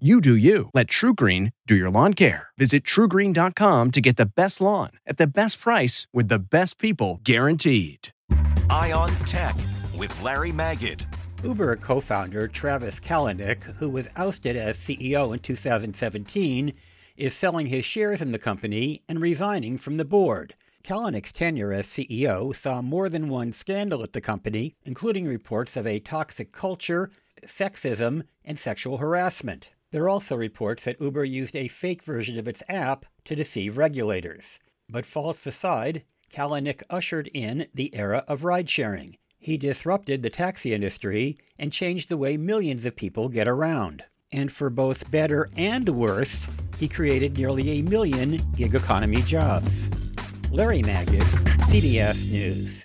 You do you. Let TruGreen do your lawn care. Visit trugreen.com to get the best lawn at the best price with the best people guaranteed. Eye on Tech with Larry Magid. Uber co founder Travis Kalanick, who was ousted as CEO in 2017, is selling his shares in the company and resigning from the board. Kalanick's tenure as CEO saw more than one scandal at the company, including reports of a toxic culture, sexism, and sexual harassment. There are also reports that Uber used a fake version of its app to deceive regulators. But faults aside, Kalanick ushered in the era of ride sharing. He disrupted the taxi industry and changed the way millions of people get around. And for both better and worse, he created nearly a million gig economy jobs. Larry Magid, CBS News.